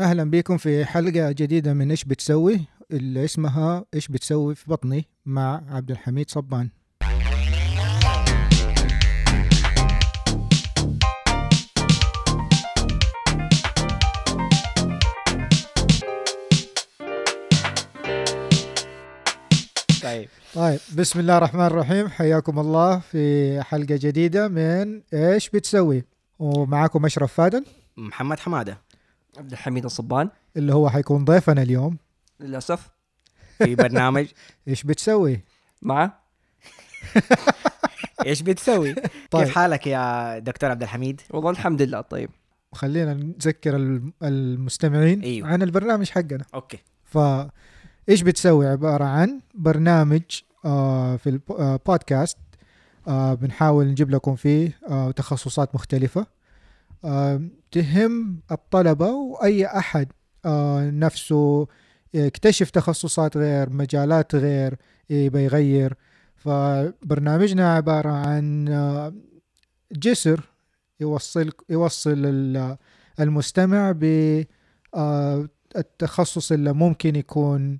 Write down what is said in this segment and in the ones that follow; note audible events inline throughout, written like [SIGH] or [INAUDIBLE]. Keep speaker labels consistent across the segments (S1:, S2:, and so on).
S1: أهلا بكم في حلقة جديدة من إيش بتسوي؟ اللي اسمها إيش بتسوي في بطني مع عبد الحميد صبان.
S2: طيب.
S1: طيب بسم الله الرحمن الرحيم. حياكم الله في حلقة جديدة من إيش بتسوي؟ ومعاكم أشرف فادن
S2: محمد حمادة.
S3: عبد الحميد الصبان.
S1: اللي هو حيكون ضيفنا اليوم.
S3: للأسف.
S2: في برنامج. [LAUGHS]
S1: إيش بتسوي؟
S3: مع؟ [LAUGHS]
S2: إيش بتسوي؟
S1: طيب.
S2: كيف حالك يا دكتور عبد الحميد؟
S3: والله الحمد لله طيب.
S1: خلينا نذكر الم- المستمعين
S2: أيوه.
S1: عن البرنامج حقنا.
S2: أوكي.
S1: ف إيش بتسوي؟ عبارة عن برنامج آه في البودكاست آه بنحاول نجيب لكم فيه آه تخصصات مختلفة. آه تهم الطلبة وأي أحد. آه نفسه يكتشف تخصصات غير مجالات غير يبى يغير. فبرنامجنا عبارة عن آه جسر يوصل يوصل ال- المستمع ب آه، اللي ممكن يكون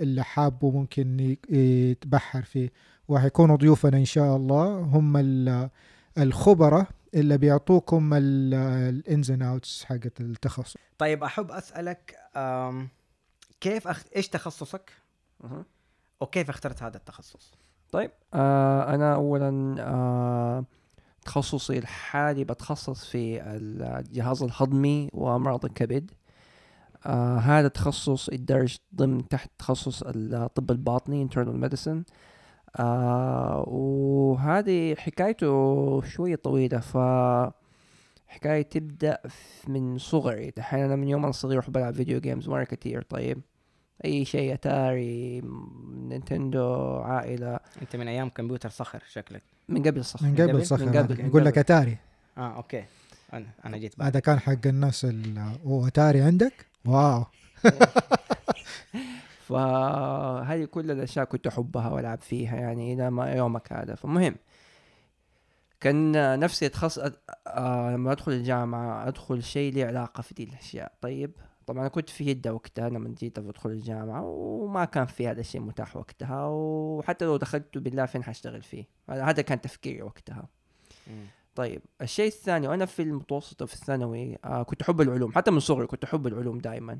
S1: اللي حابه ممكن يتبحر فيه. وحيكونوا ضيوفنا إن شاء الله. هم ال- الخبراء. اللي بيعطوكم ال ins and outs حقت التخصص
S2: طيب أحب أسألك كيف أخ... إيش تخصصك؟ وكيف اخترت هذا التخصص؟
S3: طيب آه أنا اولا آه تخصصي الحالي بتخصص في الجهاز الهضمي وأمراض الكبد آه هذا تخصص يندرج ضمن تحت تخصص الطب الباطني internal medicine آه وهذه حكايته شوية طويلة ف حكاية تبدأ من صغري. دحين أنا من يوم أنا صغير أحب ألعب video games مرة كتير. طيب أي شيء أتاري نينتندو عائلة.
S2: أنت من أيام كمبيوتر صخر شكلك.
S3: من قبل صح
S1: من
S2: قبل-
S1: صح
S3: من قبل- من
S1: يقول لك
S3: قبل.
S1: أتاري.
S2: آه okay. أنا أنا جيت بعد.
S1: هذا كان حق الناس ال- هو أتاري عندك؟ wow. [LAUGHS]
S3: فهذه كل الأشياء كنت أحبها وألعب فيها يعني إلى ما يومك هذا. فمهم. كان نفسي اتخصص آه لما أدخل الجامعة أدخل شيء له علاقة في دي الأشياء. طيب طبعا أنا كنت في جده وقتها لما جيت أدخل الجامعة وما كان في هذا الشيء متاح وقتها وحتى لو دخلت بالله فين حاشتغل فيه. هذا كان تفكيري وقتها.
S2: مم.
S3: طيب الشيء الثاني وأنا في المتوسط وفي الثانوي آه كنت أحب العلوم. حتى من صغري كنت أحب العلوم دائما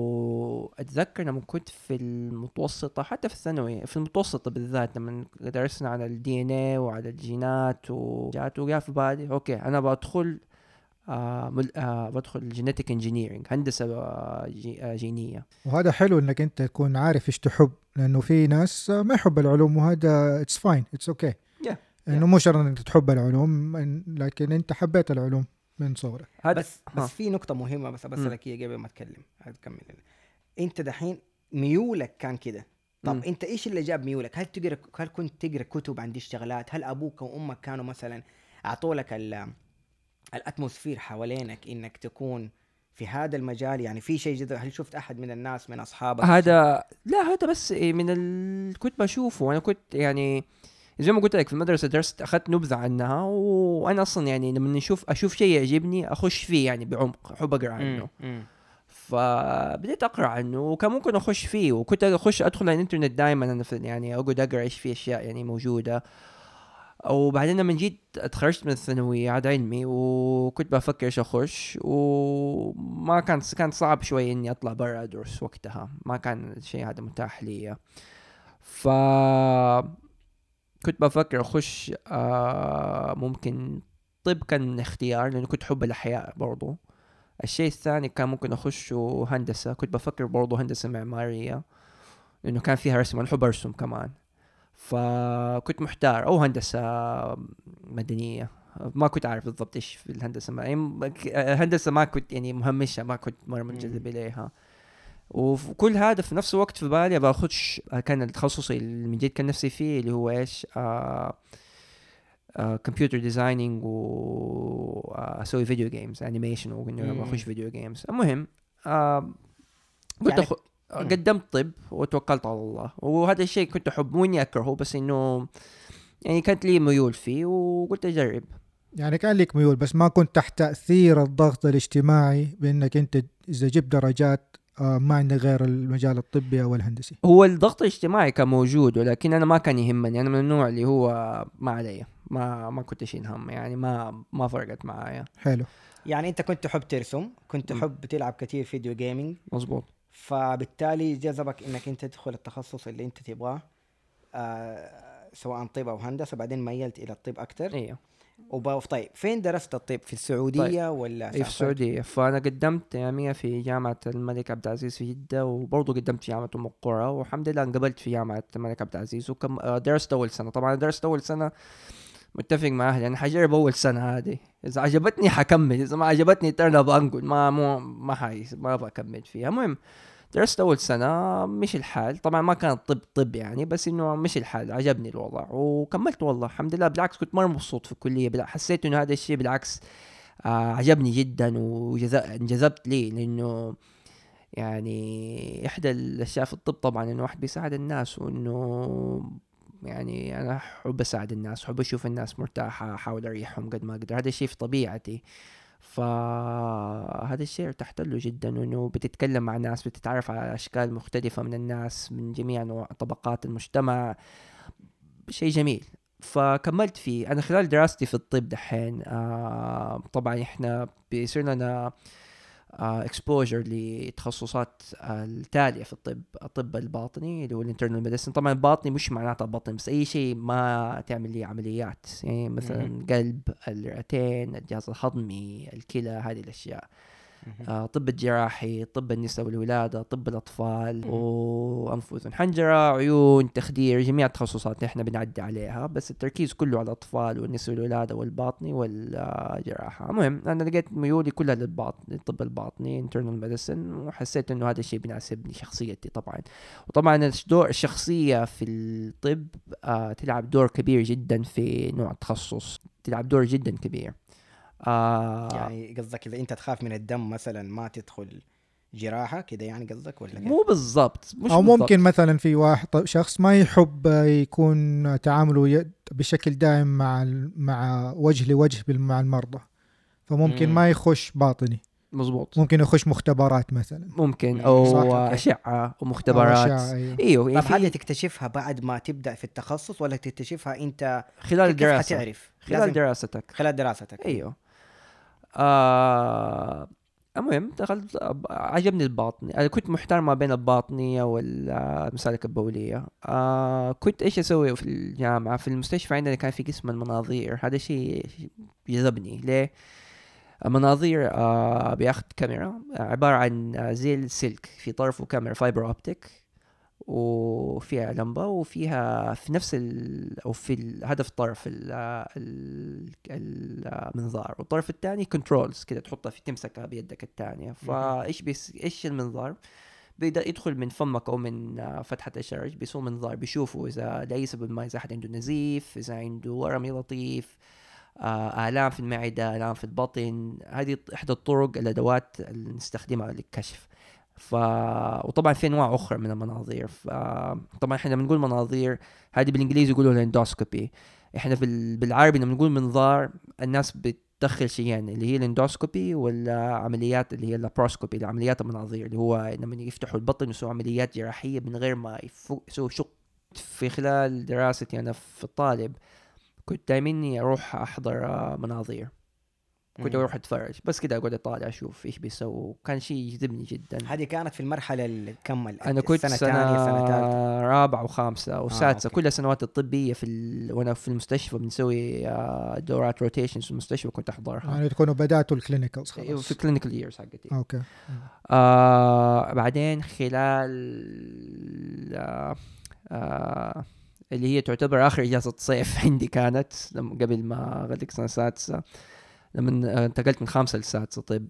S3: وأتذكر لما كنت في المتوسطة حتى في الثانوي في المتوسطة بالذات لما درسنا على ال DNA وعلى الجينات وجات وجاء في بالي okay أنا بدخل آه مل- آه بدخل genetic engineering هندسة آه جي آه جينية.
S1: وهذا حلو إنك أنت تكون عارف إيش تحب لأنه في ناس ما يحب العلوم وهذا it's fine it's
S3: okay
S1: إنه مو شرط إنك تحب العلوم لكن أنت حبيت العلوم. من صغرك
S2: بس
S3: ها.
S2: بس في نقطة مهمة بس. بسألك اياها قبل ما اتكلم هتكمل أنت دحين ميولك كان كده طب
S3: مم.
S2: أنت إيش اللي جاب ميولك؟ هل تقرأ هل كنت تقرأ كتب عن دي الشغلات؟ هل أبوك وامك كانوا مثلا أعطوا لك ال- ال atmosphere حوالينك إنك تكون في هذا المجال يعني في شيء جدا هل شفت أحد من الناس من أصحابك
S3: هذا لا هذا بس إيه من ال... كنت بشوفه أنا كنت يعني زي ما قلت لك في المدرسة درست أخذت نبذة عنها وأنا أصلا يعني لما نشوف أشوف شيء يعجبني أخش فيه يعني بعمق أحب أقرأ عنه. فبديت أقرأ عنه وكان ممكن أخش فيه وكنت أخش أدخل على الإنترنت دائما أنا في يعني أقعد أقرأ إيش في أشياء يعني موجودة. وبعدين لما جيت اتخرجت من الثانوية عاد علمي وكنت بفكر إيش أخش وما كان كان صعب شوي إني أطلع برا أدرس وقتها ما كان الشيء هذا متاح لي. ف كنت بفكر أخش آه ممكن طب كان اختيار لأنه كنت احب الأحياء برضو. الشيء الثاني كان ممكن أخشه هندسة. كنت بفكر برضو هندسة معمارية لأنه كان فيها رسم أنا احب أرسم كمان. فكنت محتار أو هندسة مدنية. ما كنت عارف بالضبط إيش في الهندسة ما يعني هندسة ما كنت يعني مهمشة ما كنت مرة منجذب إليها. وكل هذا في نفس الوقت في بالي اخش كان اللي من جد كان نفسي فيه اللي هو إيش؟ computer designing واسوي video games animation وانه video games المهم آه قلت
S2: يعني-.
S3: قدمت طب وتوكلت على الله. وهذا الشيء كنت أحب مو إني أكرهه بس إنه يعني كانت لي ميول فيه وقلت أجرب.
S1: يعني كان لك ميول بس ما كنت تحت تأثير الضغط الاجتماعي بإنك أنت إذا جبت درجات ما عندك غير المجال الطبي أو الهندسي.
S3: هو الضغط الاجتماعي كان موجود ولكن أنا ما كان يهمني. أنا من النوع اللي هو ما علي ما ما كنت اشيل هم يعني ما ما فرقت معايا.
S1: حلو.
S2: يعني أنت كنت تحب ترسم كنت. تحب تلعب كثير video gaming
S3: مظبوط.
S2: فبالتالي جذبك إنك أنت تدخل التخصص اللي أنت تبغاه آه سواء طب أو هندسة بعدين ميلت إلى الطب أكثر
S3: أيوه
S2: وب... طيب فين درست الطب؟ في السعودية طيب. ولا
S3: اي في
S2: سافرت؟
S3: السعودية. فأنا قدمت يامية في جامعة الملك عبد العزيز في جدة وبرضه قدمت في جامعة أم القرى والحمد لله انقبلت في جامعة الملك عبد العزيز. وكم آه، درست أول سنة. طبعا درست أول سنة متفق مع أهلي أنا حجرب أول سنة هذه إذا عجبتني حكمل إذا ما عجبتني ترى بنقل ما مو ما حيس ما بكمل فيها. المهم درست أول سنة مش الحال. طبعا ما كان طب طب يعني بس إنه مش الحال عجبني الوضع وكملت والله الحمد لله. بالعكس كنت مرة مبسوط في الكلية. بالع- حسيت إنه هذا الشيء بالعكس آه عجبني جدا وانجذبت ليه. لأنه يعني إحدى الأشياء في الطب طبعا إنه واحد بيساعد الناس وإنه يعني أنا أحب أساعد الناس أحب أشوف الناس مرتاحة أحاول أريحهم قد ما أقدر. هذا الشيء في طبيعتي. فهذا الشيء ارتحت له جدا وانه بتتكلم مع ناس بتتعرف على أشكال مختلفة من الناس من جميع نوع طبقات المجتمع. شيء جميل. فكملت فيه. أنا خلال دراستي في الطب دحين آه طبعا إحنا بيصير لنا exposure لتخصصات التالية في الطب الطب الباطني اللي هو ال internal medicine طبعا الباطني مش معناتها بطن بس أي شيء ما تعمل لي عمليات يعني مثلا قلب الرئتين الجهاز الهضمي الكلى هذه
S2: الأشياء.
S3: آه، طب الجراحي طب النساء والولادة طب الأطفال وأنف وأذن حنجرة عيون تخدير جميع التخصصات إحنا بنعدي عليها بس التركيز كله على الأطفال والنساء والولادة والباطني والجراحة. المهم أنا لقيت ميولي كلها للباطني الطب الباطني internal medicine وحسيت إنه هذا الشيء بيناسبني شخصيتي طبعا. وطبعا الدور الشخصية في الطب آه تلعب دور كبير جدا في نوع التخصص تلعب دور جدا كبير. آه
S2: يعني قصدك إذا أنت تخاف من الدم مثلا ما تدخل جراحة كده يعني قصدك ولا كيف؟
S3: مو بالضبط مش
S1: أو
S3: بالضبط.
S1: ممكن مثلا في واحد طب- شخص ما يحب يكون تعامله ي- بشكل دائم مع مع وجه لوجه مع المرضى فممكن
S2: مم.
S1: ما يخش باطني
S3: مظبوط
S1: ممكن يخش مختبرات مثلا
S3: ممكن
S2: مم.
S1: أو.
S3: أشعة
S1: أو
S3: ومختبرات
S1: أشعة، أيوه.
S3: إيوه
S2: طب
S3: يعني
S2: هذه
S3: في
S2: تكتشفها بعد ما تبدأ في التخصص ولا تكتشفها أنت
S3: خلال
S2: كيف
S3: الدراسة
S2: حتعرف؟
S3: خلال دراستك
S2: خلال دراستك
S3: إيوه آه المهم دخلت أب- عجبني الباطني أنا كنت محتار ما بين الباطنية والمسالك البولية. آه كنت إيش أسوي في الجامعة؟ في المستشفى عندنا كان في قسم المناظير. هذا شيء جذبني ليه؟ المناظير آه بياخد كاميرا عبارة عن آه، زي السلك في طرفه كاميرا fiber optic وفيها لمبة وفيها في نفس ال أو في ال- ال- المنظار. والطرف الثاني controls كده تحطها في تمسكها بيدك الثانية فايش بيس إيش المنظار؟ بيقدر يدخل من فمك أو من آه، فتحة الشرج بيسوي منظار بيشوفوا إذا لاي سبب ما إذا أحد عنده نزيف إذا عنده ورم لطيف آه، آلام في المعدة آلام في البطن. هذه إحدى الطرق الأدوات اللي نستخدمها للكشف. ف وطبعا في أنواع أخرى من المناظير فطبعا إحنا لما نقول مناظير هذه بالإنجليزي يقولوا لها endoscopy إحنا بال... بالعربي لما نقول منظار الناس بتدخل شيئين اللي هي ال endoscopy والعمليات اللي هي ال laparoscopy اللي عمليات المناظير اللي هو لما يفتحوا البطن ويسووا عمليات جراحية من غير ما يسووا شق في خلال دراستي أنا في الطالب. كنت دايما أروح أحضر آه، مناظير. كنت. أروح أتفرج. بس كده اقعد أطالع أشوف إيش بيسووا. كان شيء يجذبني جدا.
S2: هذه كانت في المرحلة الكم
S3: أنا كنت
S2: سنه
S3: سنة,
S2: ثانية سنه ثالثه
S3: رابعة وخامسة وسادسة
S2: أوكي.
S3: كل السنوات الطبية في ال... وأنا في المستشفى بنسوي آه، دورات rotations في المستشفى كنت أحضرها.
S1: يعني تكونوا بدأتوا ال clinicals
S3: أيوة،
S1: خلاص
S3: في clinical years حقتي.
S1: أوكي.
S3: آه بعدين خلال آه آه اللي هي تعتبر آخر إجازة صيف [LAUGHS] عندي كانت قبل ما أغلق سنة سادسة. لما آه، انتقلت من خامسة لسادسة. طب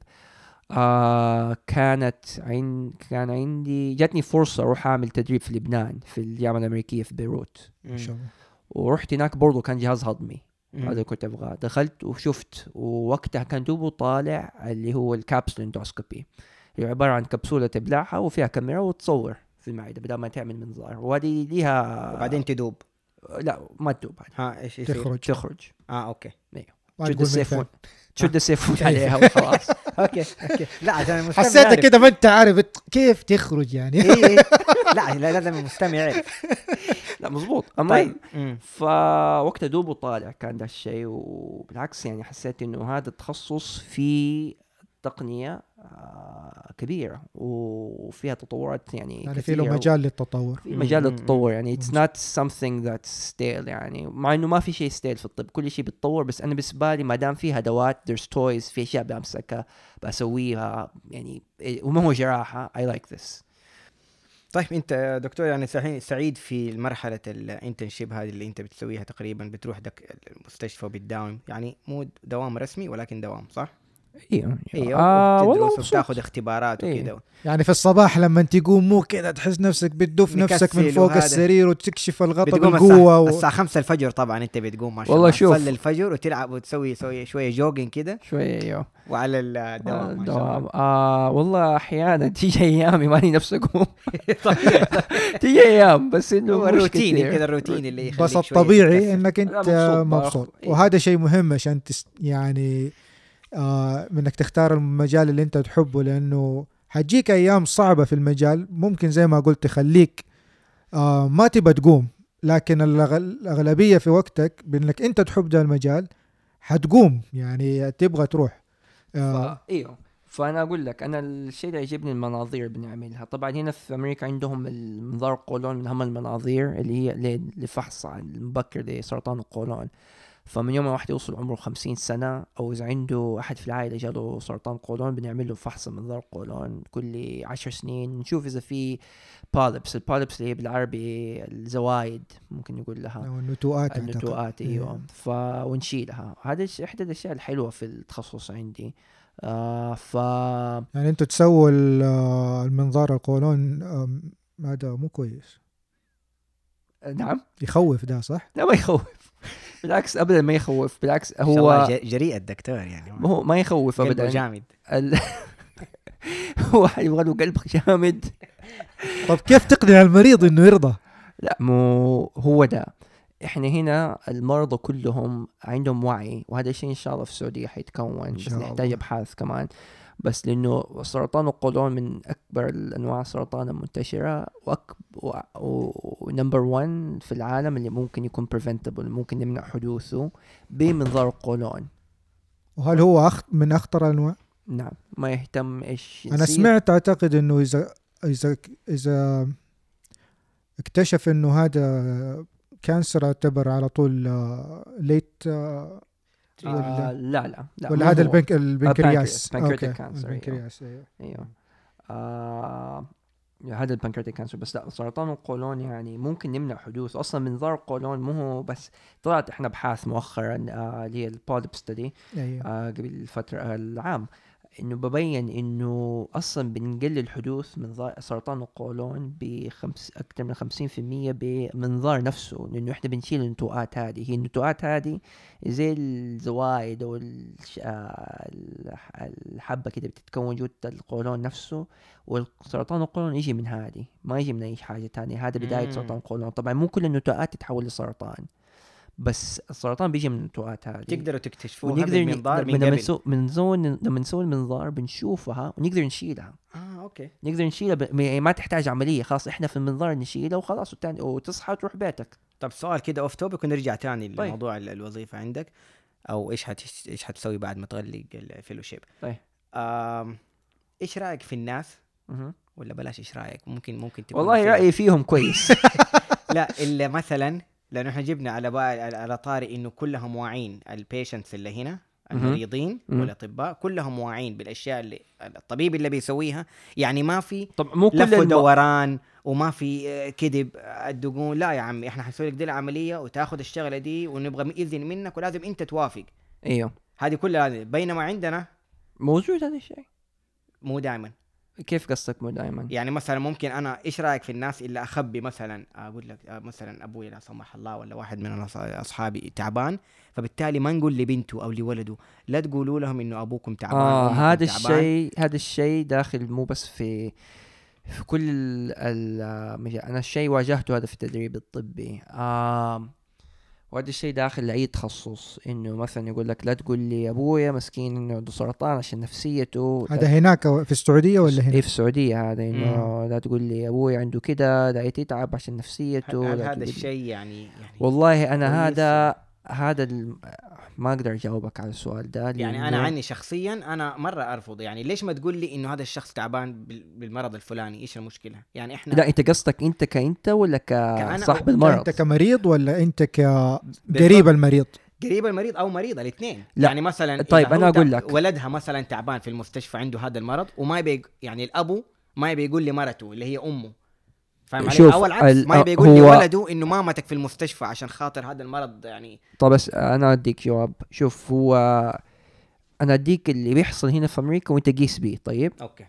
S3: آه كانت عند كان عندي جاتني فرصة أروح أعمل تدريب في لبنان في الجامعة الأمريكية في بيروت.
S1: ما شاء الله.
S3: ورحت هناك برضو كان جهاز هضمي. هذا اللي كنت أبغاه. دخلت وشفت ووقتها كان دوبه طالع اللي هو ال capsule endoscopy هي عبارة عن كبسولة تبلعها وفيها كاميرا وتصور في المعدة بدل ما تعمل منظار وهذه ليها
S2: وبعدين تدوب.
S3: لا ما تدوب بعد.
S2: ها إيش يصير؟
S1: تخرج.
S3: تخرج.
S2: آه okay.
S1: ما
S3: تشد
S1: تقول من
S3: السيفون
S1: فين.
S3: تشد السيفون [LAUGHS] عليها وخلاص [LAUGHS]
S2: okay okay لا عشان المستمع
S1: حسيتك. كده ما انت عارف كيف تخرج يعني
S2: إيه إيه. [LAUGHS] لا لا لازم المستمع يعرف
S3: لا مزبوط أما
S2: طيب.
S3: فوقت دوب طالع كان ده الشيء وبالعكس يعني حسيت إنه هذا التخصص في تقنية آه، كبيرة وفيها تطورات يعني
S1: يعني في له. مجال للتطور
S3: في مجال. للتطور يعني it's
S1: مم.
S3: not something that's stale يعني مع إنه ما في شيء stale في الطب كل شيء بيتطور بس أنا بالنسبة لي ما دام في أدوات there's toys في أشياء بمسكها بسويها يعني إيه، وما هو جراحة I like this
S2: طيب أنت يا دكتور يعني سعي- سعيد في مرحلة ال internship هذه اللي أنت بتسويها تقريبا بتروح دك المستشفى وبتداوم يعني مو دوام رسمي ولكن دوام صح؟
S3: أيوه
S2: أيوه
S3: آه
S2: وبتدرس. وبتاخذ اختبارات
S3: إيه.
S2: وكذا
S1: يعني في الصباح لما تقوم مو كده تحس نفسك بتدف نفسك من فوق
S2: وهذا.
S1: السرير وتكشف الغطاء بالقوة
S2: الساعة,
S1: و...
S2: الساعة 5 الفجر طبعا أنت بتقوم ما شاء الله
S3: شوف.
S2: تصلي الفجر وتلعب وتسوي سوي شوية jogging كده
S3: شوية أيوه
S2: وعلى الدوام ما شاء
S3: دوام
S2: الله
S3: آه والله أحيانا [LAUGHS] تيجي أيامي ماني نفسي أقوم [LAUGHS] تيجي أيام بس إنه
S2: هو الروتين. كذا الروتين اللي يخليك
S1: بس الطبيعي. إنك
S3: أنت مبسوط إيه.
S1: وهذا شيء مهم عشان تس يعني آه إنك تختار المجال اللي أنت تحبه لأنه حتجيك أيام صعبة في المجال. ممكن زي ما قلت تخليك آه ما تبى تقوم. لكن الأغلبية في وقتك بإنك أنت تحب ده المجال حتقوم. يعني تبغى تروح. آه.
S3: فا إيوه. فأنا أقول لك أنا الشيء اللي يعجبني المناظير بنعملها. طبعا هنا في أمريكا عندهم المنظار القولون من اهم المناظير اللي هي لفحص عن المبكر لسرطان القولون. فمن يوم ما واحد يوصل عمره 50 سنة أو إذا عنده أحد في العائلة جاله سرطان قولون بنعمل له فحص منظار قولون كل عشر سنين. نشوف إذا في بوليبس البوليبس اللي هي بالعربي الزوايد ممكن نقول لها.
S1: النتوءات.
S3: النتوءات
S1: إيه.
S3: ف ونشيلها. هذا إحدى الأشياء الحلوة في التخصص عندي. آه ف
S1: يعني أنتوا تسووا ال- المنظار القولون هذا مو كويس.
S3: نعم.
S1: يخوف ده صح؟
S3: لا ما يخوف. بالعكس ابدا ما يخوف بالعكس هو
S2: جريء الدكتور يعني.
S3: ما هو ما يخوف
S2: قلبه
S3: ابدا.
S2: جامد.
S3: ال... [LAUGHS] هو يبغى له قلب جامد.
S1: طب كيف تقنع المريض إنه يرضى؟
S3: لا مو هو ده. إحنا هنا المرضى كلهم عندهم وعي وهذا الشيء إن شاء الله في السعودية حيتكون بس
S1: شاء
S3: نحتاج. أبحاث كمان. بس لأنه سرطان القولون من أكبر الأنواع السرطان المنتشره وأك... و... ونمبر 1 في العالم اللي ممكن يكون preventable ممكن نمنع حدوثه بمنظار القولون
S1: وهل هو أخ من أخطر الأنواع؟
S3: نعم ما يهتم إيش
S1: أنا
S3: يصير.
S1: سمعت أعتقد إنه إذا إذا إذا اكتشف إنه هذا كانسر اعتبر على طول آه، ليت آه،
S3: آه لا. لا لا
S1: ولا هذا. البنك البنكرياس.
S3: pancreatic
S1: أوكي،
S3: cancer، أيوه.
S1: البنكرياس أيوه.
S3: أيوه. آه هذا البنكرياتيك كانسر بس لا سرطان القولون يعني ممكن نمنع حدوث. أصلا منظار القولون مو هو بس. طلعت إحنا ابحاث مؤخرا آه اللي هي البوليب ستدي
S1: أيوه.
S3: آه قبل فترة آه العام. إنه ببين إنه أصلا بنقلل حدوث منظار سرطان القولون بخمس أكثر من 50% بمنظار نفسه لأنه إحنا بنشيل النتوءات هذه. هي النتوءات هذه زي الزوايد أو آه، الح- الحبة كده بتتكون جوة القولون نفسه والسرطان القولون يجي من هذه ما يجي من أي حاجة تانية. هذا بداية
S2: مم.
S3: سرطان القولون. طبعا مو كل النتوءات تتحول لسرطان. بس السرطان بيجي من النتوءات هذه
S2: تقدروا تكتشفوها
S3: ونقدر
S2: بالمنظار من
S3: لما نسوي من زون لما نسوي المنظار بنشوفها ونقدر نشيلها.
S2: آه okay.
S3: نقدر نشيلها ب... ما تحتاج عملية. خلاص إحنا في المنظار نشيلها وخلاص وتاني وتصحى وتروح بيتك.
S2: طب سؤال كده off topic ونرجع تاني
S3: طيب.
S2: لموضوع ال- الوظيفة عندك أو إيش حتش... إيش حتسوي بعد ما تغلق ال fellowship
S3: طيب.
S2: آم... إيش رأيك في الناس. ولا بلاش إيش رأيك؟ ممكن ممكن تكون
S3: والله. رأيي فيهم كويس. [LAUGHS]
S2: لا اللي مثلا لأنه إحنا جبنا على على طاري إنه كلهم واعين ال patients اللي هنا. المريضين. والأطباء كلهم واعين بالأشياء اللي الطبيب اللي بيسويها. يعني ما في
S3: طب مو كل
S2: لف
S3: الم...
S2: ودوران وما في آه، كذب آه، تقول لا يا عمي إحنا حنسوي لك دي العملية وتاخذ الشغلة دي ونبغى إذن منك ولازم أنت توافق.
S3: إيوه.
S2: هذه كلها بينما عندنا
S3: موجود هذا الشيء.
S2: مو دائما
S3: كيف قصدك مو دائما
S2: يعني مثلا ممكن أنا إيش رأيك في الناس اللي أخبي مثلا أقول لك آه، مثلا أبوي لا سمح الله ولا واحد من أصحابي تعبان فبالتالي ما نقول لبنته أو لولده لا تقولوا لهم إنه أبوكم تعبان
S3: آه
S2: أمكم
S3: هذا. الشيء هذا الشيء داخل مو بس في في كل ال مجال. أنا الشيء واجهته هذا في التدريب الطبي آه وهذا الشيء داخل لأي تخصص إنه مثلا يقول لك لا تقول لي أبويا مسكين إنه عنده سرطان عشان نفسيته
S1: هذا هناك في السعودية ولا
S3: إيه
S1: هنا؟
S3: في السعودية هذا إنه لا تقول لي أبوي عنده كده لا يتعب عشان نفسيته
S2: هل هذا الشيء يعني يعني
S3: والله
S2: أنا
S3: هذا هذا. ما أقدر أجاوبك على السؤال ده
S2: يعني
S3: أنا
S2: عني شخصيا أنا مرة أرفض يعني ليش ما تقول لي إنه هذا الشخص تعبان بال- بالمرض الفلاني إيش المشكلة يعني إحنا
S3: لا أنت قصدك أنت كأنت ولا
S2: كأنا
S3: كصاحب المرض
S1: أنت كمريض ولا أنت كقريب. المريض؟
S2: قريب المريض أو مريض الاثنين
S3: لا.
S2: يعني مثلا
S3: طيب، أقول
S2: تع-
S3: لك.
S2: ولدها مثلا تعبان في المستشفى عنده هذا المرض وما يبي يعني الأبو ما يبي يقول لمرته اللي هي أمه فاهم علي؟ أو العكس
S3: ال-
S2: ما يبي يقول لي ولده إنه مامتك في المستشفى عشان خاطر هذا المرض يعني.
S3: طب بس أنا أديك جواب. شوف هو أنا أديك اللي بيحصل هنا في أمريكا وأنت قيس بيه طيب؟
S2: أوكي.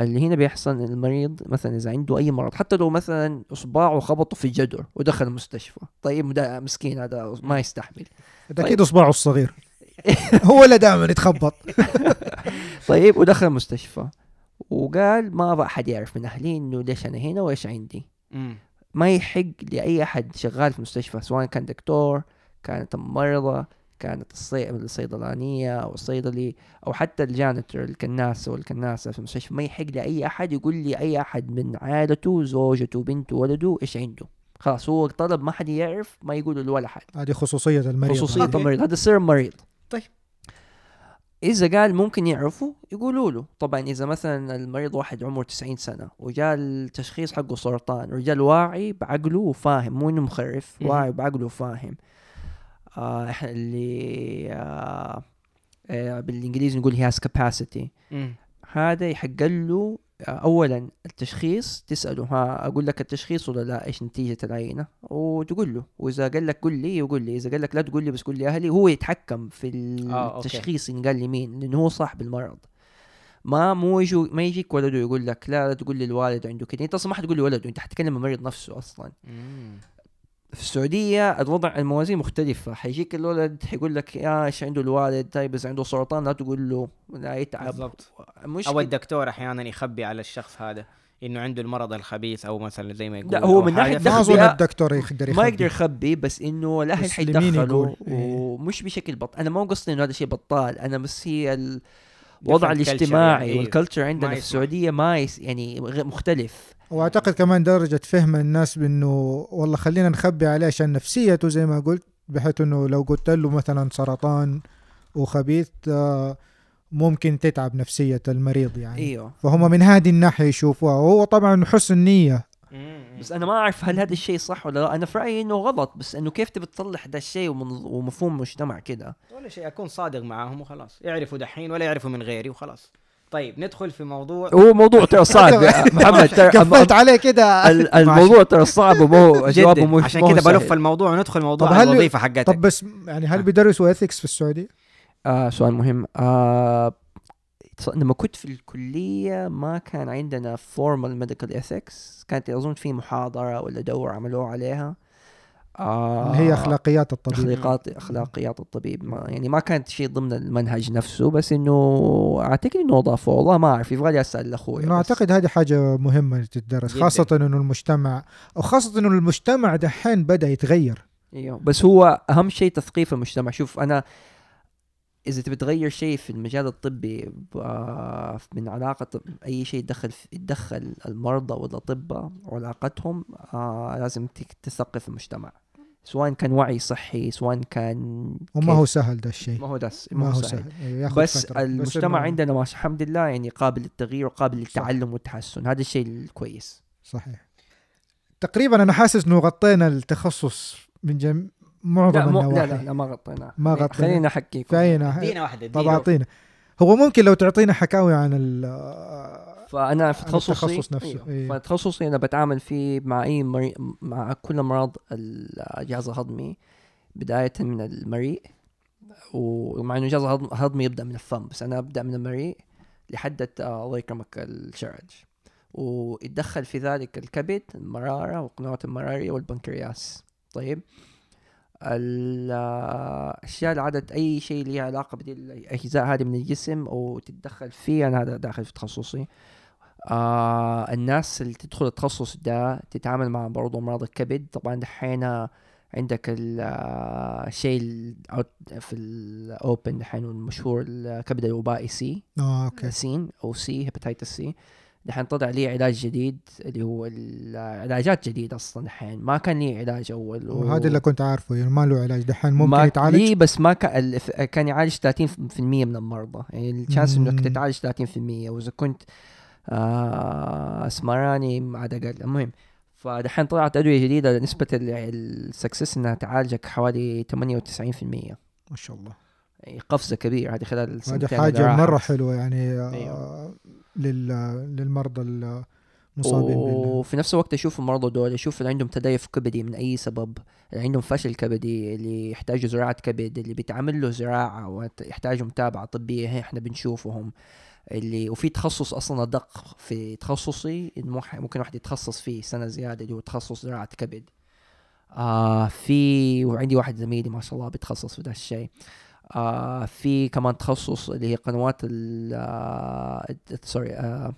S3: اللي هنا بيحصل المريض مثلا إذا عنده أي مرض حتى لو مثلا إصبعه خبطه في الجدر ودخل المستشفى. طيب ده مسكين هذا ما يستحمل.
S1: ده أكيد إصبعه الصغير. [LAUGHS] هو اللي دائما يتخبط. [LAUGHS]
S3: طيب ودخل المستشفى. وقال ما أبغى أحد يعرف من أهلي إنه ليش أنا هنا وإيش عندي. ما يحق لأي أحد شغال في المستشفى سواء كان دكتور كانت ممرضه كانت الصي... الصيدلانية أو الصيدلي أو حتى الجانتر الكناسة والكناسة في المستشفى. ما يحق لأي أحد يقول لي أي أحد من عائلته زوجته بنته ولده إيش عنده. خلاص هو طلب ما حد يعرف ما يقولوا لولا حد.
S1: هذه خصوصية المريض.
S3: خصوصية. المريض. هذا سر المريض.
S2: طيب.
S3: إذا قال ممكن يعرفوا يقولوا له. طبعا إذا مثلا المريض واحد عمره 90 سنة وجاء التشخيص حقه سرطان رجال واعي بعقله وفاهم مو إنه مخرف. واعي بعقله وفاهم آه اللي آه آه بالإنجليزي نقول has capacity.
S2: امم
S3: هذا يحق له اولا التشخيص تسأله ها أقول لك التشخيص ولا لا؟ إيش نتيجة العينة؟ وتقول له. وإذا قال لك قل لي يقول لي. إذا قال لك لا تقول لي بس قول لي أهلي هو يتحكم في
S2: آه،.
S3: التشخيص إن قال لي مين لأنه هو صاحب المرض. ما مو يجو ما يجيك ولده يقول لك لا لا تقول لي الوالد عنده كده أنت أصلا ما حتقول لي ولده أنت حتكلم المريض نفسه أصلا. في السعودية الوضع الموازين مختلفة. حيجيك الولد حيقول لك يا إيش عنده الوالد؟ طيب إذا عنده سرطان لا تقول له لا يتعب.
S2: بالضبط.
S3: مش
S2: أو الدكتور أحيانا يخبي على الشخص هذا إنه عنده المرض الخبيث أو مثلا زي ما يقول
S3: لا، هو من. ناحية
S1: ما
S3: أظن
S1: الدكتور يقدر
S3: ما
S1: يخبي.
S3: يقدر يخبي بس إنه الاهل حيتدخلوا
S1: يقول، إيه.
S3: ومش بشكل بط أنا مو قصدي إنه هذا شيء بطال. أنا بس هي الوضع
S2: culture.
S3: يعني والكلتشر عندنا في. السعودية ما يس يعني مختلف.
S1: وأعتقد كمان درجة فهم الناس بأنه والله خلينا نخبي عليه عشان نفسيته زي ما قلت بحيث إنه لو قلت له مثلا سرطان وخبيث آه، ممكن تتعب نفسية المريض يعني.
S3: إيوه.
S1: فهم من هذه الناحية يشوفوها. وهو طبعا حسن
S2: نية.
S3: بس أنا ما أعرف هل هذا الشيء صح ولا لا. أنا في رأيي إنه غلط بس إنه كيف تبي تصلح ده الشيء ومن- ومفهوم مجتمع كده؟
S2: ولا شيء أكون صادق معاهم وخلاص. يعرفوا دحين ولا يعرفوا من غيري وخلاص. طيب ندخل في موضوع
S3: هو موضوع ترى صعب [LAUGHS] محمد. ترى
S1: قفلت عليه كده.
S3: ال- [LAUGHS] الموضوع ترى صعب ومو [LAUGHS] جوابه مش
S2: عشان كده بلف. الموضوع وندخل موضوع الوظيفة حقتك.
S1: طب بس يعني هل بيدرسوا ethics في السعودية؟
S3: آه سؤال مهم. آه لما كنت في الكلية ما كان عندنا formal medical ethics كانت أظن في محاضرة ولا دورة عملوها عليها. آه
S1: اللي هي أخلاقيات الطبيب.
S3: أخلاقيات أخلاقيات الطبيب. ما يعني ما كانت شيء ضمن المنهج نفسه بس إنه أعتقد إنه أضافوه والله ما أعرف يبغى لي أخوي
S1: انه
S3: بس.
S1: أعتقد هذه حاجة مهمة تدرس
S2: جداً.
S1: خاصة إنه المجتمع أو خاصه إنه المجتمع دحين بدأ يتغير.
S3: إيوه. بس هو أهم شيء تثقيف المجتمع. شوف أنا إذا تبي تغير شيء في المجال الطبي ب- من علاقة أي شيء يدخل في يدخل المرضى والأطباء وعلاقتهم آه لازم تثقف المجتمع. سواء كان وعي صحي سواء كان
S1: وما. هو سهل ده الشيء.
S3: ما هو دس
S1: ما هو سهل. ياخذ
S3: بس
S1: فترة.
S3: المجتمع
S1: إنه-
S3: عندنا ما شاء- الحمد لله يعني قابل للتغيير وقابل للتعلم والتحسن. هذا الشيء الكويس.
S1: صحيح. تقريبا أنا حاسس إنه غطينا التخصص من جم... معظم
S3: لا, مو
S1: النواحي.
S3: لا لا لا ما غطينا.
S1: ما غطينا.
S3: خلينا احكيكم
S1: فأينا.
S2: ادينا واحدة
S1: طب أعطينا. هو ممكن لو تعطينا حكاوي عن ال
S3: فأنا في تخصصي
S1: التخصص نفسه،
S3: أيوه.
S1: إيه.
S3: فتخصصي أنا بتعامل فيه مع أي مري... مع كل أمراض الجهاز الهضمي بداية من المريء. ومع إنه الجهاز الهضم- الهضمي يبدأ من الفم بس أنا أبدأ من المريء لحد الله يكرمك الشرج. ويتدخل في ذلك الكبد المراره والقنوات المرارية والبنكرياس. طيب. الأشياء اللي عادت أي شيء له علاقة بدي الأجزاء هذه من الجسم أو تتدخل فيه أنا هذا داخل في تخصصي. آه الناس اللي تدخل التخصص ده تتعامل مع برضو أمراض الكبد. طبعا دحين عندك ال- آه، الشيء ال- out- في ال open دحين المشهور الكبد الوبائي C.
S1: آه أوكي.
S3: سين أو C hepatitis C دحين طلع ليه علاج جديد اللي هو العلاجات جديد أصلا دحين. ما كان ليه علاج أول و-
S1: وهذا اللي كنت عارفه يعني ما له علاج. دحين ممكن
S3: ما
S1: يتعالج؟
S3: ليه بس ما كان كان يعالج 30% من المرضى. يعني ال chance إنك
S1: مم.
S3: تتعالج 30% وإذا كنت آه أسمراني عاد أقل. المهم فدحين طلعت أدوية جديدة نسبة السكسس إنها تعالجك حوالي 98%
S1: ما شاء الله.
S3: قفزة كبيرة هذه خلال
S1: هذه
S3: السنتين
S1: حاجة
S3: اللي مرة.
S1: حلوة يعني
S3: أيوه.
S1: آه لل للمرضى المصابين
S3: وفي نفس الوقت أشوف المرضى دول أشوف اللي عندهم تديف كبدي من أي سبب اللي عندهم فشل كبدي اللي يحتاجوا زراعة كبد اللي بيتعمل له زراعة ويحتاجوا متابعة طبية إحنا بنشوفهم اللي وفي تخصص أصلا ادق في تخصصي ممكن واحد يتخصص فيه سنة زيادة اللي هو تخصص زراعة كبد آه في وعندي واحد زميلي ما شاء الله بيتخصص في ده الشيء آه في كمان تخصص اللي هي قنوات ال آه sorry آه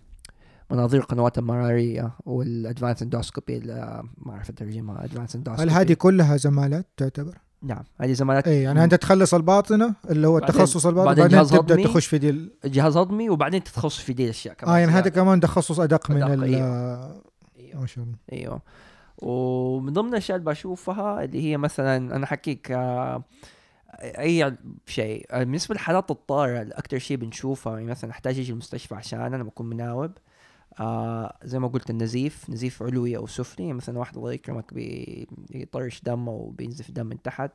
S3: مناظير قنوات المرارية وال advanced endoscopy ما أعرف الترجمة advanced
S1: هل
S3: endoscopy
S1: هذه كلها زمالات تعتبر؟
S3: نعم هذه زمالات
S1: اي يعني انت تخلص الباطنة اللي هو التخصص الباطني
S3: بعدين
S1: بعدين
S3: جهاز تبدأ.
S1: تخش في دي.
S3: جهاز هضمي وبعدين تتخصص في دي الاشياء كمان
S1: آه يعني هذا. كمان تخصص أدق من ال.
S3: أيوه
S1: ما شاء الله
S3: أيوه ومن ضمن الأشياء اللي بشوفها اللي هي مثلا أنا حكيك آه، أي شيء. بالنسبة للحالات الطارئه أكثر شيء بنشوفها يعني مثلا احتاج أجي المستشفى عشان أنا بكون مناوب. آه زي ما قلت النزيف نزيف علوي أو سفلي. يعني مثلا واحد الله يكرمك بي- بيطرش دم أو بينزف دم من تحت.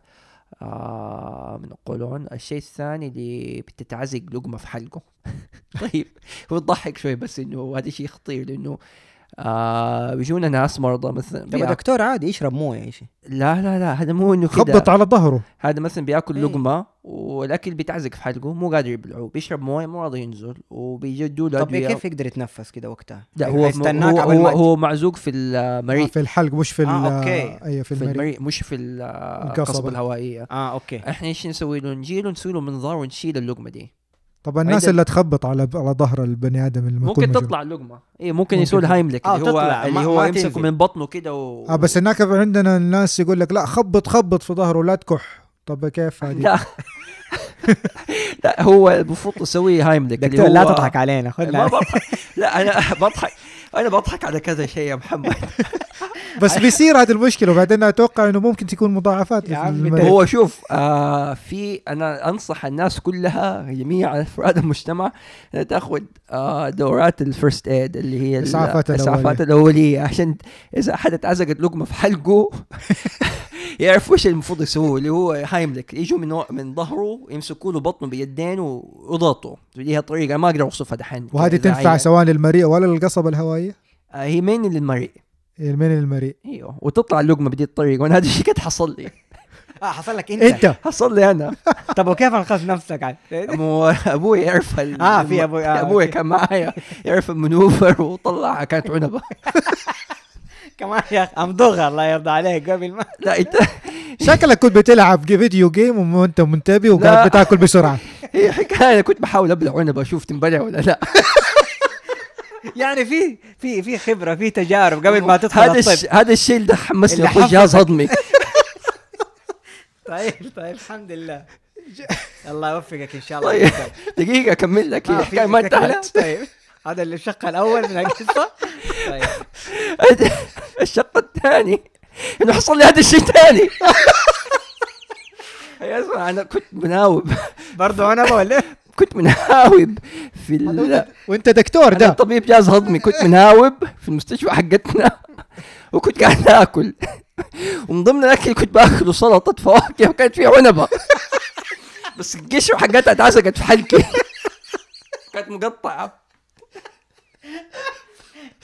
S3: آه من القولون. الشيء الثاني اللي بتتعزق لقمة في حلقه. [LAUGHS] طيب هو تضحك شوي بس إنه هذا شيء خطير لأنه آه بيجونا ناس مرضى مثلا
S2: طب
S3: بيأ-
S2: دكتور عادي يشرب موية شيء
S3: لا لا لا هذا مو إنه كده.
S1: خبط على ظهره.
S3: هذا مثلا بيأكل
S2: إيه.
S3: لقمة والأكل بيتعزق في حلقه مو قادر يبلعه. بيشرب موية مو راضي ينزل وبيجدوا له
S2: طب. كيف يقدر يتنفس كده وقتها؟
S3: لا هو
S2: يستناك
S3: هو, هو,
S2: ما
S3: هو معزوق في
S1: آه
S3: المريء
S1: في الحلق مش في ال
S2: آه، أوكي.
S1: أيوه في
S3: في
S1: المريء
S3: مش في ال-
S1: القصبة.
S3: القصبة الهوائية.
S2: آه أوكي.
S3: إحنا إيش نسوي له؟ نجي له نسوي له منظار ونشيل اللقمة دي.
S1: طب الناس اللي تخبط على على ظهر البني آدم اللي
S3: ممكن تطلع اللقمة إيه ممكن
S1: ممكن.
S3: يسوي
S1: تطلع.
S3: هايملك
S2: آه،
S3: اللي هو
S2: تطلع،
S3: اللي هو يمسكه. من بطنه كده و...
S1: آه بس هناك عندنا الناس يقول لك لا خبط خبط في ظهره لا تكح. طب كيف هذه؟
S3: لا. [LAUGHS] لا هو المفروض تسوي هايملك اللي
S2: دكتور لا تضحك علينا
S3: ما بضحك. لا أنا بضحك. أنا بضحك على كذا شيء يا محمد. [LAUGHS]
S1: بس بيصير هذه المشكلة وبعدين أتوقع إنه ممكن تكون مضاعفات
S2: يا.
S3: هو شوف آه في أنا أنصح الناس كلها جميع أفراد المجتمع إنها تاخذ آه دورات الفيرست ايد اللي هي الاسعافات الأولية. عشان إذا احد اتعزقت لقمة في حلقه. [LAUGHS] يعرف وش المفروض يسووه اللي هو هايملك. يجوا من من ظهره يمسكوا له بطنه بيدين ويضغطوا ليها طريقة ما أقدر أوصفها دحين.
S1: وهذه تنفع. سواء للمريء ولا للقصبة الهوائية
S3: آه هي مين للمريء.
S1: هي من المريء
S3: أيوه. وتطلع اللقمة بدي الطريقة. وأنا هذا الشيء قد حصل لي. [LAUGHS]
S2: آه حصل لك أنت,
S1: أنت.
S3: حصل لي أنا. [LAUGHS]
S2: طب وكيف أنقذت نفسك عاد؟ [LAUGHS]
S3: مو أبوي يعرف
S2: آه، في أبوي، آه، أبوي.
S3: كان معايا. يعرف المنوفر وطلع كانت عنبة.
S2: كمان يا أخي امضغها الله يرضى عليك قبل ما [LAUGHS]
S3: لا إنت
S1: شكلك كنت بتلعب فيديو جيم وأنت منتبه. وقاعد بتاكل بسرعة. [LAUGHS]
S3: هي حكاية كنت بحاول أبلع عنبه أشوف تنبلع ولا لا. [LAUGHS]
S2: يعني في في في خبرة في تجارب قبل ما تدخل
S3: هذا
S2: الطب.
S3: هذا الشيء اللي حمسني اخذ جهاز هضمي.
S2: طيب طيب الحمد لله. الله يوفقك إن شاء الله.
S3: طيب دقيقة أكمل لك هي
S2: آه،
S3: الحكاية ما؟ انتهت.
S2: طيب. هذا الشق الأول من القصة. طيب. [LAUGHS]
S3: الشق الثاني. إنه حصل لي هذا الشيء ثاني. [LAUGHS] يا أسمع أنا كنت مناوب.
S2: برضه أنا ولا
S3: كنت مناوب في ال...
S1: وانت دكتور ده.
S3: طبيب جهاز هضمي. كنت مناوب في المستشفى حقتنا. وكنت قاعد اكل ومن ضمن الأكل كنت باكله سلطة فواكه وكانت فيها عنبة. بس القشره حقتها اتعزقت في حلقي. كانت مقطعة.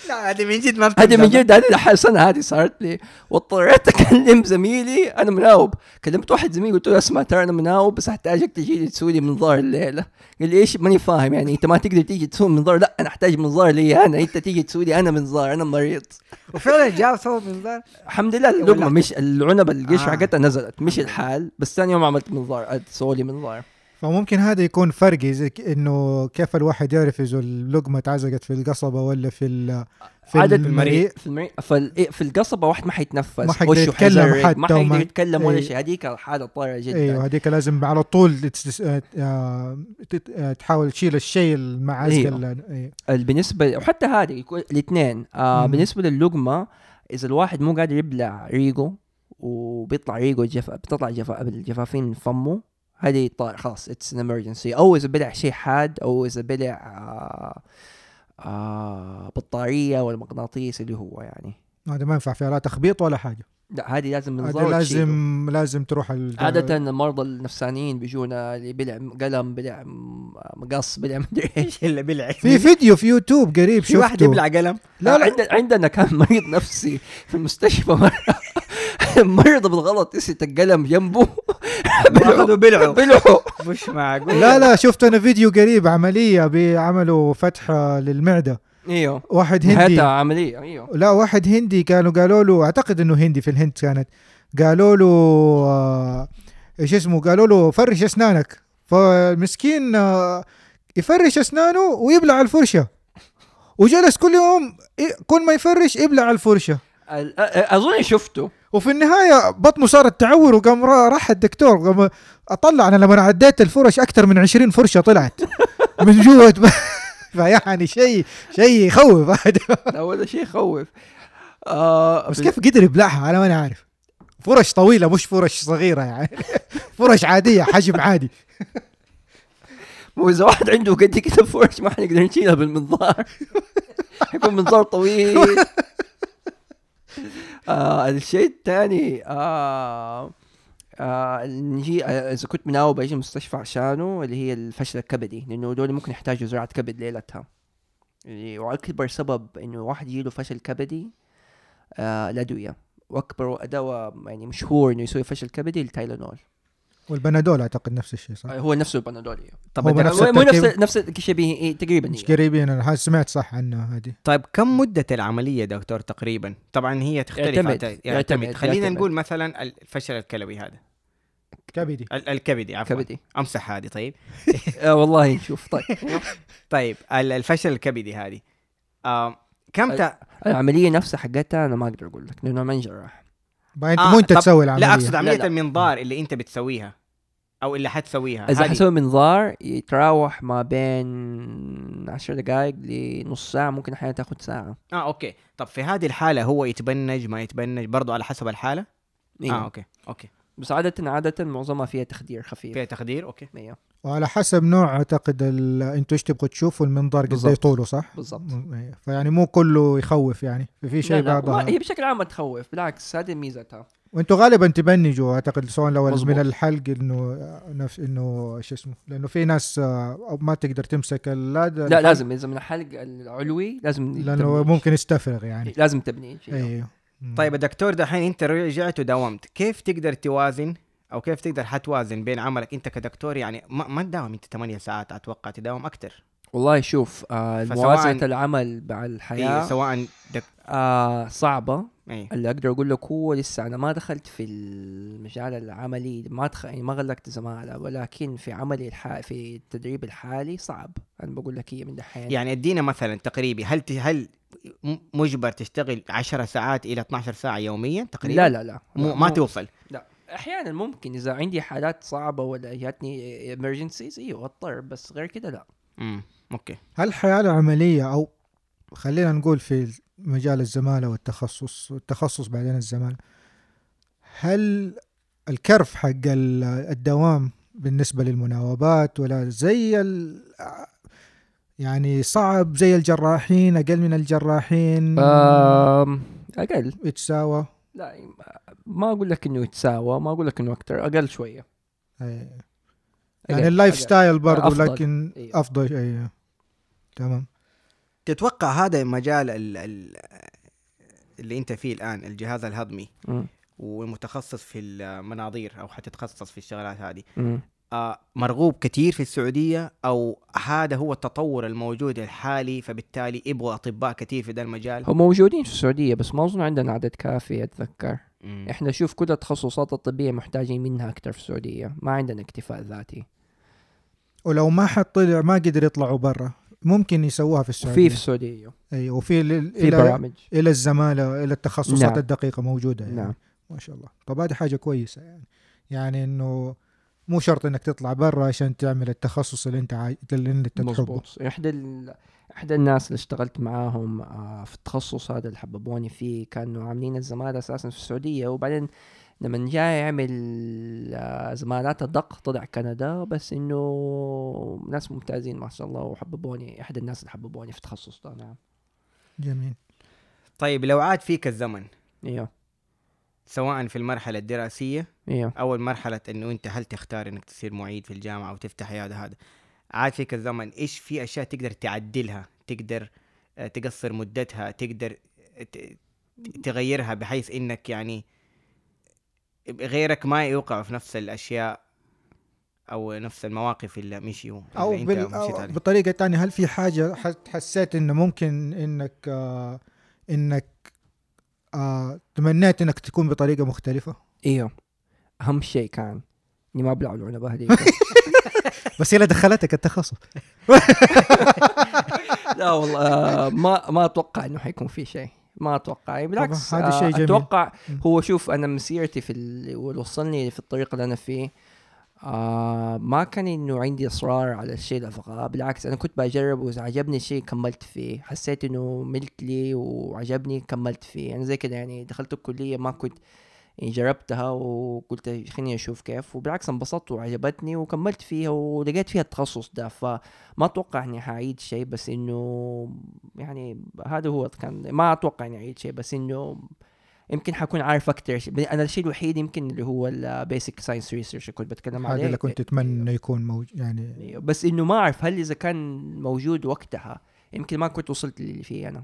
S2: لا هذه من جد ما
S3: هذه من. جد هذه السنة هذه صارت لي. واضطريت أكلم زميلي أنا مناوب كلمت واحد زميلي قلت له اسمع ترى أنا مناوب بس أحتاجك تجي لي تسوي لي منظار الليلة. قال لي إيش؟ ماني فاهم يعني أنت ما تقدر تيجي تسوي منظار. لا أنا أحتاج منظار لي أنا أنت تيجي تسوي لي أنا منظار أنا مريض.
S2: وفعلا جاء سوى منظار؟
S3: الحمد لله اللقمة مش العنبه القشرة
S2: آه.
S3: حقتها نزلت مش
S2: الحمد
S3: الحال بس ثاني يوم عملت منظار سووا لي منظار.
S1: فممكن هذا يكون فرق زي إنه كيف الواحد يعرف إذا اللقمة اتعزقت في القصبة ولا في ال في
S3: عادة
S1: المريء
S3: في المريء فال... إيه، في القصبة واحد ما حيتنفس
S1: ما حيقدر يتكلم حتى
S3: ما حيقدر يتكلم ولا
S1: إيه.
S3: شيء هذيك حالة طارئة جدا
S1: أيوه هذيك لازم على طول آه، آه، تحاول تشيل الشيء المعازق
S3: أيوه.
S1: أيوه.
S3: ال- بالنسبة وحتى هذه الاثنين آه
S1: مم.
S3: بالنسبة للقمة إذا الواحد مو قادر يبلع ريقه وبيطلع ريقه جف... بتطلع جفا... الجفافين من فمه هذه طار خلاص اتس ان emergency. أو إذا بلع شيء حاد أو إذا بلع آه آه بطارية ولا مغناطيس اللي هو يعني.
S1: هذا ما ينفع فيها لا تخبيط ولا حاجة.
S3: لا هذه لازم منظار تشيله.
S1: لازم لازم تروح
S3: عادة المرضى النفسانيين بيجونا اللي بلع قلم بلع مقص بلع [LAUGHS] مدري
S2: إيش اللي بيلعب
S1: في فيديو في يوتيوب قريب
S2: في واحد
S1: شفته.
S2: يبلع قلم.
S1: لا لا.
S3: عندنا عندنا كان مريض نفسي في المستشفى مرة. [LAUGHS] مرضى بالغلط. نسيت القلم جنبه؟
S2: واخذوا بلعوا
S3: بلعوا
S2: مش معقول.
S1: لا لا شفت أنا فيديو قريب عملية بيعملوا فتحه للمعدة.
S3: إيوه.
S1: واحد هندي.
S3: عملية إيوه.
S1: لا واحد هندي كانوا قالوا له أعتقد إنه هندي في الهند كانت قالوا له آه، إيش اسمه؟ قالوا له فرش أسنانك. فالمسكين آه، يفرش أسنانه ويبلع الفرشة. وجلس كل يوم ي- كل ما يفرش يبلع
S3: الفرشة. أظن شفته.
S1: وفي النهاية بطنه صارت تعور وقام را- راح الدكتور قام أطلع أنا لما عديت الفرش أكثر من 20 فرشة طلعت. [LAUGHS] من جوة [LAUGHS] فيعني شيء شيء يخوف. [LAUGHS]
S3: ولا شيء يخوف. آه
S1: بس كيف قدر يبلعها؟ أنا ماني عارف. فرش طويلة مش فرش صغيرة يعني. فرش عادية حجم عادي.
S3: واذا واحد عنده قد كده فرش ما حنقدر نشيلها بالمنظار. حيكون منظار طويل. آه الشيء الثاني آه آه آه، إذا كنت مناوي باجي المستشفى عشانه اللي هي الفشل الكبدي لأنه دول ممكن يحتاجوا زراعة كبد ليلتها. اللي- وأكبر سبب إنه واحد يجيله فشل كبدي آه الادويه وأكبر دواء يعني مشهور إنه يسوي فشل كبدي التايلانول
S1: والبنادول أعتقد نفس الشيء صح؟
S3: هو نفسه البنادول
S2: طب
S1: هو نفس
S3: مو نفس؟ نفس الشيء إيه تقريبا
S1: مش
S3: هي.
S1: قريبين أنا هذا سمعت صح عنها هذه
S2: طيب كم مدة العملية دكتور تقريبا؟ طبعا هي تختلف
S3: يعتمد.
S2: يعتمد,
S3: يعتمد.
S2: خلينا
S3: يعتمد.
S2: نقول مثلا الفشل الكلوي هذا
S1: كبدي
S2: ال- الكبدي عفوا
S3: كبدي
S2: أمسح هذه طيب [LAUGHS]
S3: آه والله شوف طيب [LAUGHS]
S2: طيب ال- الفشل الكبدي هذه كم تا...
S3: العملية نفسها حقتها أنا ما أقدر أقول لك لأنه ما
S1: بقى انت
S2: آه،
S1: مو
S2: أنت
S1: تسوي العملية
S2: لا أقصد
S3: لا،
S2: عملية
S3: لا.
S2: المنظار اللي أنت بتسويها أو اللي حتسويها. إذا
S3: حسوي منظار يتراوح ما بين 10 دقائق لنص ساعة ممكن أحيانا تاخذ ساعة.
S2: آه أوكي. طب في هذه الحالة هو يتبنج ما يتبنج برضو على حسب الحالة؟
S3: إيوه.
S2: آه أوكي أوكي.
S3: بس عادة عادة معظمها فيها تخدير خفيف.
S2: فيها تخدير؟ أوكي.
S3: أيوه
S1: وعلى حسب نوع أعتقد ال... أنتوا إيش تبغوا تشوفوا المنظار قد
S3: إيه.
S1: طوله صح؟
S3: بالضبط.
S1: إيه. فيعني مو كله يخوف يعني. في في شيء بعضها.
S3: هي بشكل عام ما تخوف. بالعكس هذه ميزتها.
S1: وانتوا غالبا تبنجوا أعتقد سواء لو
S3: مظبوط.
S1: من الحلق إنه نفس إنه شو اسمه لأنه في ناس آه، ما تقدر تمسك لا
S3: لازم إذا من الحلق العلوي لازم لأنه.
S1: ممكن يستفرغ يعني
S3: لازم تبنيج أيوه.
S1: أيوه.
S2: طيب يا دكتور دحين أنت رجعت وداومت كيف تقدر توازن أو كيف تقدر حتوازن بين عملك أنت كدكتور يعني ما, ما تداوم أنت 8 ساعات أتوقع تداوم أكثر
S3: والله شوف آه موازنه العمل مع الحياة
S2: إيه سواء دك...
S3: آه صعبة
S2: إيه.
S3: اللي أقدر أقول لك هو لسه أنا ما دخلت في المجال العملي ما دخل يعني ما غلقت زمالة ولكن في عملي الح... في التدريب الحالي صعب. أنا بقول لك هي من دحين.
S2: يعني ادينا مثلا تقريبي هل ت... هل م- مجبر تشتغل 10 ساعات إلى 12 ساعة يوميا تقريبا؟
S3: لا لا لا. لا،
S2: ما
S3: مو-
S2: توصل.
S3: لا. أحيانا ممكن إذا عندي حالات صعبة ولا جاتني emergencies أيوه أضطر بس غير كده لا.
S2: امم أوكي.
S1: هل الحياة العملية أو خلينا نقول في مجال الزماله والتخصص والتخصص بعدين الزماله هل الكرف حق ال- الدوام بالنسبة للمناوبات ولا زي ال يعني صعب زي الجراحين أقل من الجراحين
S3: أقل
S1: يتساوى
S3: لا ما أقول لك إنه يتساوى ما أقول لك إنه أكثر أقل شوية
S1: أي.
S3: أقل،
S1: يعني ال life
S3: أقل.
S1: style برضو
S3: أفضل.
S1: لكن
S3: أيوه.
S1: أفضل اي تمام
S2: تتوقع هذا المجال ال... ال... اللي أنت فيه الآن الجهاز الهضمي
S3: مم.
S2: ومتخصص في المناظير أو حتتخصص في الشغلات هذه. آه مرغوب كثير في السعودية أو هذا هو التطور الموجود الحالي فبالتالي يبغوا أطباء كثير في ذا المجال
S3: هم موجودين في السعودية بس ما أظن عندنا عدد كافي أتذكر
S2: مم.
S3: إحنا شوف كل التخصصات الطبية محتاجين منها أكثر في السعودية ما عندنا اكتفاء ذاتي
S1: ولو ما حد طلع ما قدر يطلعوا برا ممكن يسووها في السعوديه
S3: في في السعودية.
S1: أيوه وفي
S3: في برامج.
S1: إلى الزمالة إلى التخصصات
S3: نعم.
S1: الدقيقة موجودة يعني.
S3: نعم.
S1: ما شاء الله. طب هذه حاجة كويسة يعني. يعني إنه مو شرط إنك تطلع برا عشان تعمل التخصص اللي أنت عاي... اللي أنت تحبه.
S3: إحدى ال... إحدى الناس اللي اشتغلت معاهم آه، في التخصص هذا اللي حببوني فيه كانوا عاملين الزمالة أساسا في السعودية. وبعدين لما جاء يعمل آه، زمالات الدق طلع كندا بس إنه ناس ممتازين ما شاء الله وحببوني احد الناس اللي حببوني في التخصص ده نعم.
S1: جميل.
S2: طيب لو عاد فيك الزمن
S3: إيوه.
S2: سواء في المرحلة الدراسية
S3: إيوه.
S2: أو مرحله إنه أنت هل تختار إنك تصير معيد في الجامعة أو تفتح عيادة هذا عاد فيك الزمن إيش في أشياء تقدر تعدلها تقدر آه، تقصر مدتها تقدر ت- تغيرها بحيث إنك يعني غيرك ما يوقع في نفس الأشياء أو نفس المواقف اللي مشيوا
S1: أو,
S2: اللي
S1: بال... أو بطريقة تانية هل في حاجة ح- حسيت إنه ممكن إنك آه إنك آه تمنيت إنك تكون بطريقة مختلفة؟
S3: إيوه أهم شيء كان إني ما ابلع العنب هذيك [LAUGHS] [LAUGHS]
S1: بس هي اللي دخلتك التخصص [LAUGHS]
S3: لا والله آه، ما ما أتوقع إنه حيكون في شيء. ما أتوقع يعني بالعكس
S1: هذا شيء جميل. أتوقع.
S3: هو شوف أنا مسيرتي في ال- واللي وصلني في الطريق اللي أنا فيه آه ما كان إنه عندي إصرار على الشيء اللي أبغاه بالعكس أنا كنت بجرب واذا عجبني الشيء كملت فيه حسيت إنه ملت لي وعجبني كملت فيه أنا زي كده يعني دخلت الكلية ما كنت يعني جربتها وقلت خليني أشوف كيف وبالعكس انبسطت وعجبتني وكملت فيها ولقيت فيها التخصص ده. فما أتوقع إني حأعيد شيء بس إنه يعني هذا هو كان ما أتوقع إني أعيد شيء بس إنه يمكن حكون عارف أكثر أنا الشيء الوحيد يمكن اللي هو ال basic science research كنت بتكلم عليه.
S1: هذا اللي كنت تتمنى إنه يكون موجود يعني
S3: أيوه، بس إنه ما أعرف هل إذا كان موجود وقتها يمكن ما كنت وصلت للي فيه أنا.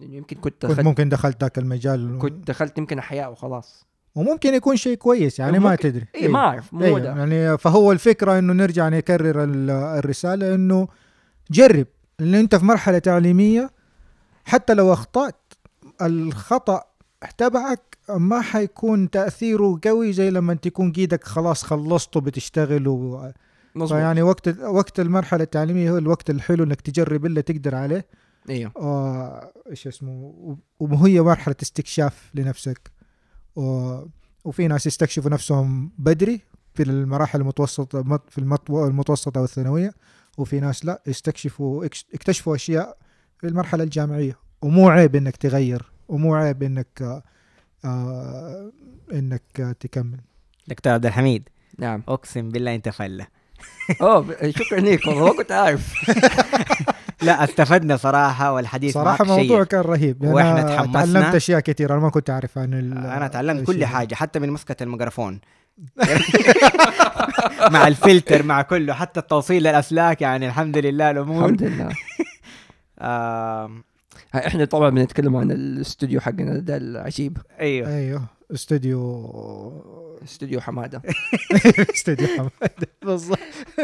S3: يمكن كنت
S1: كنت ممكن دخلت ذاك المجال.
S3: كنت دخلت يمكن أحياء وخلاص.
S1: وممكن يكون شيء كويس يعني ما تدري.
S3: اي ما
S1: أعرف.
S3: ده
S1: يعني فهو الفكرة إنه نرجع نكرر ال- الرسالة إنه جرب. لأن أنت في مرحلة تعليمية حتى لو أخطأت الخطأ تبعك ما حيكون تأثيره قوي زي لما تكون قيدك خلاص خلصته بتشتغل و... فيعني وقت وقت المرحلة التعليمية هو الوقت الحلو إنك تجرب اللي تقدر عليه. أيوه إيش اسمه وهي مرحلة استكشاف لنفسك. و... وفي ناس يستكشفوا نفسهم بدري في المراحل المتوسطة مت- في المط- المتوسطة والثانوية وفي ناس لا يستكشفوا اكتشفوا أشياء في المرحلة الجامعية. ومو عيب إنك تغير ومو عيب إنك آه إنك آه تكمل.
S2: دكتور عبد الحميد
S3: نعم.
S2: أقسم بالله أنت فله [LAUGHS]
S3: اوه شكرا لك والله ما كنت عارف [LAUGHS]
S2: لا استفدنا صراحة والحديث
S1: صراحة
S2: معك
S1: موضوع
S2: شيق.
S1: كان رهيب. أنا
S2: تحمسنا.
S1: تعلمت أشياء كثيرة أنا ما كنت أعرف عن ال-
S2: أنا تعلمت كل. حاجة حتى من مسكة الميكروفون. [LAUGHS] مع الفلتر مع كله حتى التوصيل للأسلاك يعني الحمد لله الأمور.
S3: الحمد لله.
S2: آم،
S3: إحنا طبعا بنتكلم عن الاستوديو حقنا ده العجيب.
S2: أيوه.
S1: أيوه استوديو
S3: استوديو حمادة. [LAUGHS]
S1: استوديو حماد بالضبط.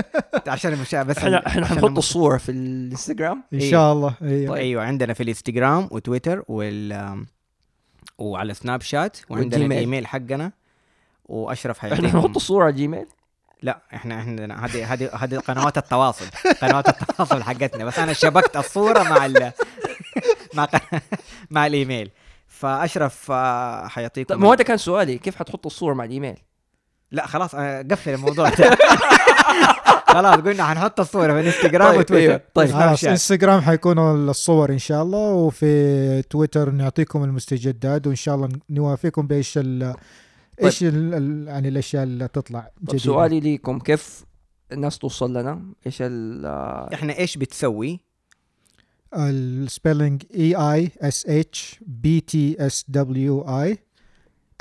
S1: [LAUGHS]
S2: عشان المشاهد بس
S3: إحنا
S2: إحنا
S3: حنحط الصورة في الإنستغرام؟
S1: إن
S2: إيه.
S1: شاء الله. أيوه
S3: طيب.
S2: أيوه عندنا في الإنستغرام وتويتر وال وعلى سناب شات وعندنا. الإيميل حقنا. وأشرف
S3: إحنا
S2: حيعطيكم
S3: نحط الصورة على جيميل
S2: لا إحنا عندنا هذه هذه هذه قنوات التواصل. [LAUGHS] قنوات التواصل حقتنا. بس أنا شبكت الصورة مع ال مع مع الإيميل. فأشرف آه، حيعطيكم
S3: طيب ما هو ده كان سؤالي. كيف حتحط الصورة مع الإيميل؟
S2: لا خلاص أنا قفل الموضوع. ده [LAUGHS] خلاص قلنا حنحط الصورة في الانستغرام
S3: طيب،
S2: وتويتر.
S3: أيوة، طيب.
S1: خلاص
S2: شات.
S1: انستغرام حيكونوا الصور إن شاء الله وفي تويتر نعطيكم المستجدات وإن شاء الله نوافيكم بإيش ال إيش ال- ال- يعني الأشياء اللي تطلع
S3: طب
S1: جديدة.
S3: سؤالي ليكم كيف الناس توصل لنا؟ إيش ال آه،
S2: إحنا إيش بتسوي؟
S1: ال spelling E I S H E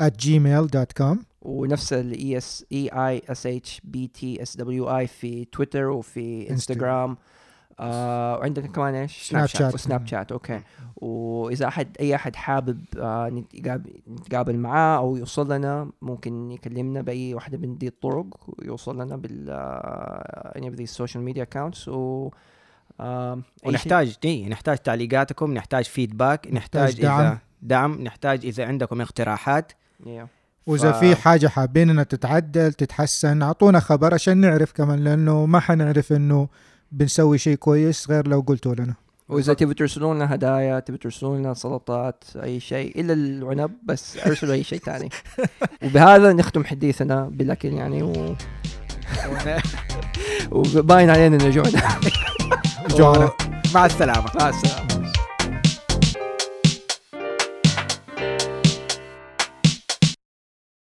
S1: at gmail.com
S3: ونفس ال E S E I S H B T S W I في تويتر وفي انستغرام آه وعندنا كمان إيش؟
S1: سناب شات.
S3: وسناب شات أوكي. وإذا أحد أي أحد حابب آه نتقابل, معاه أو يوصل لنا ممكن يكلمنا بأي واحدة من دي الطرق ويوصل لنا بال any of these social media accounts. و آه.
S2: ونحتاج دي نحتاج تعليقاتكم نحتاج فيدباك نحتاج
S1: دعم.
S2: إذا دعم نحتاج إذا عندكم اقتراحات
S3: Yeah.
S1: وإذا
S3: ف-
S1: في حاجة حابين انها تتعدل تتحسن أعطونا خبر عشان نعرف كمان لأنه ما حنعرف إنه بنسوي شيء كويس غير لو قلتوا لنا
S3: وإذا تبي ترسلوا لنا هدايا تبي ترسلوا لنا سلطات أي شيء إلا العنب بس أرسلوا أي شيء ثاني [LAUGHS] وبهذا نختم حديثنا بالأكل يعني و... [LAUGHS] [LAUGHS] وباين علينا إنه جوعنا
S1: جوعنا
S2: مع السلامه
S3: مع السلامه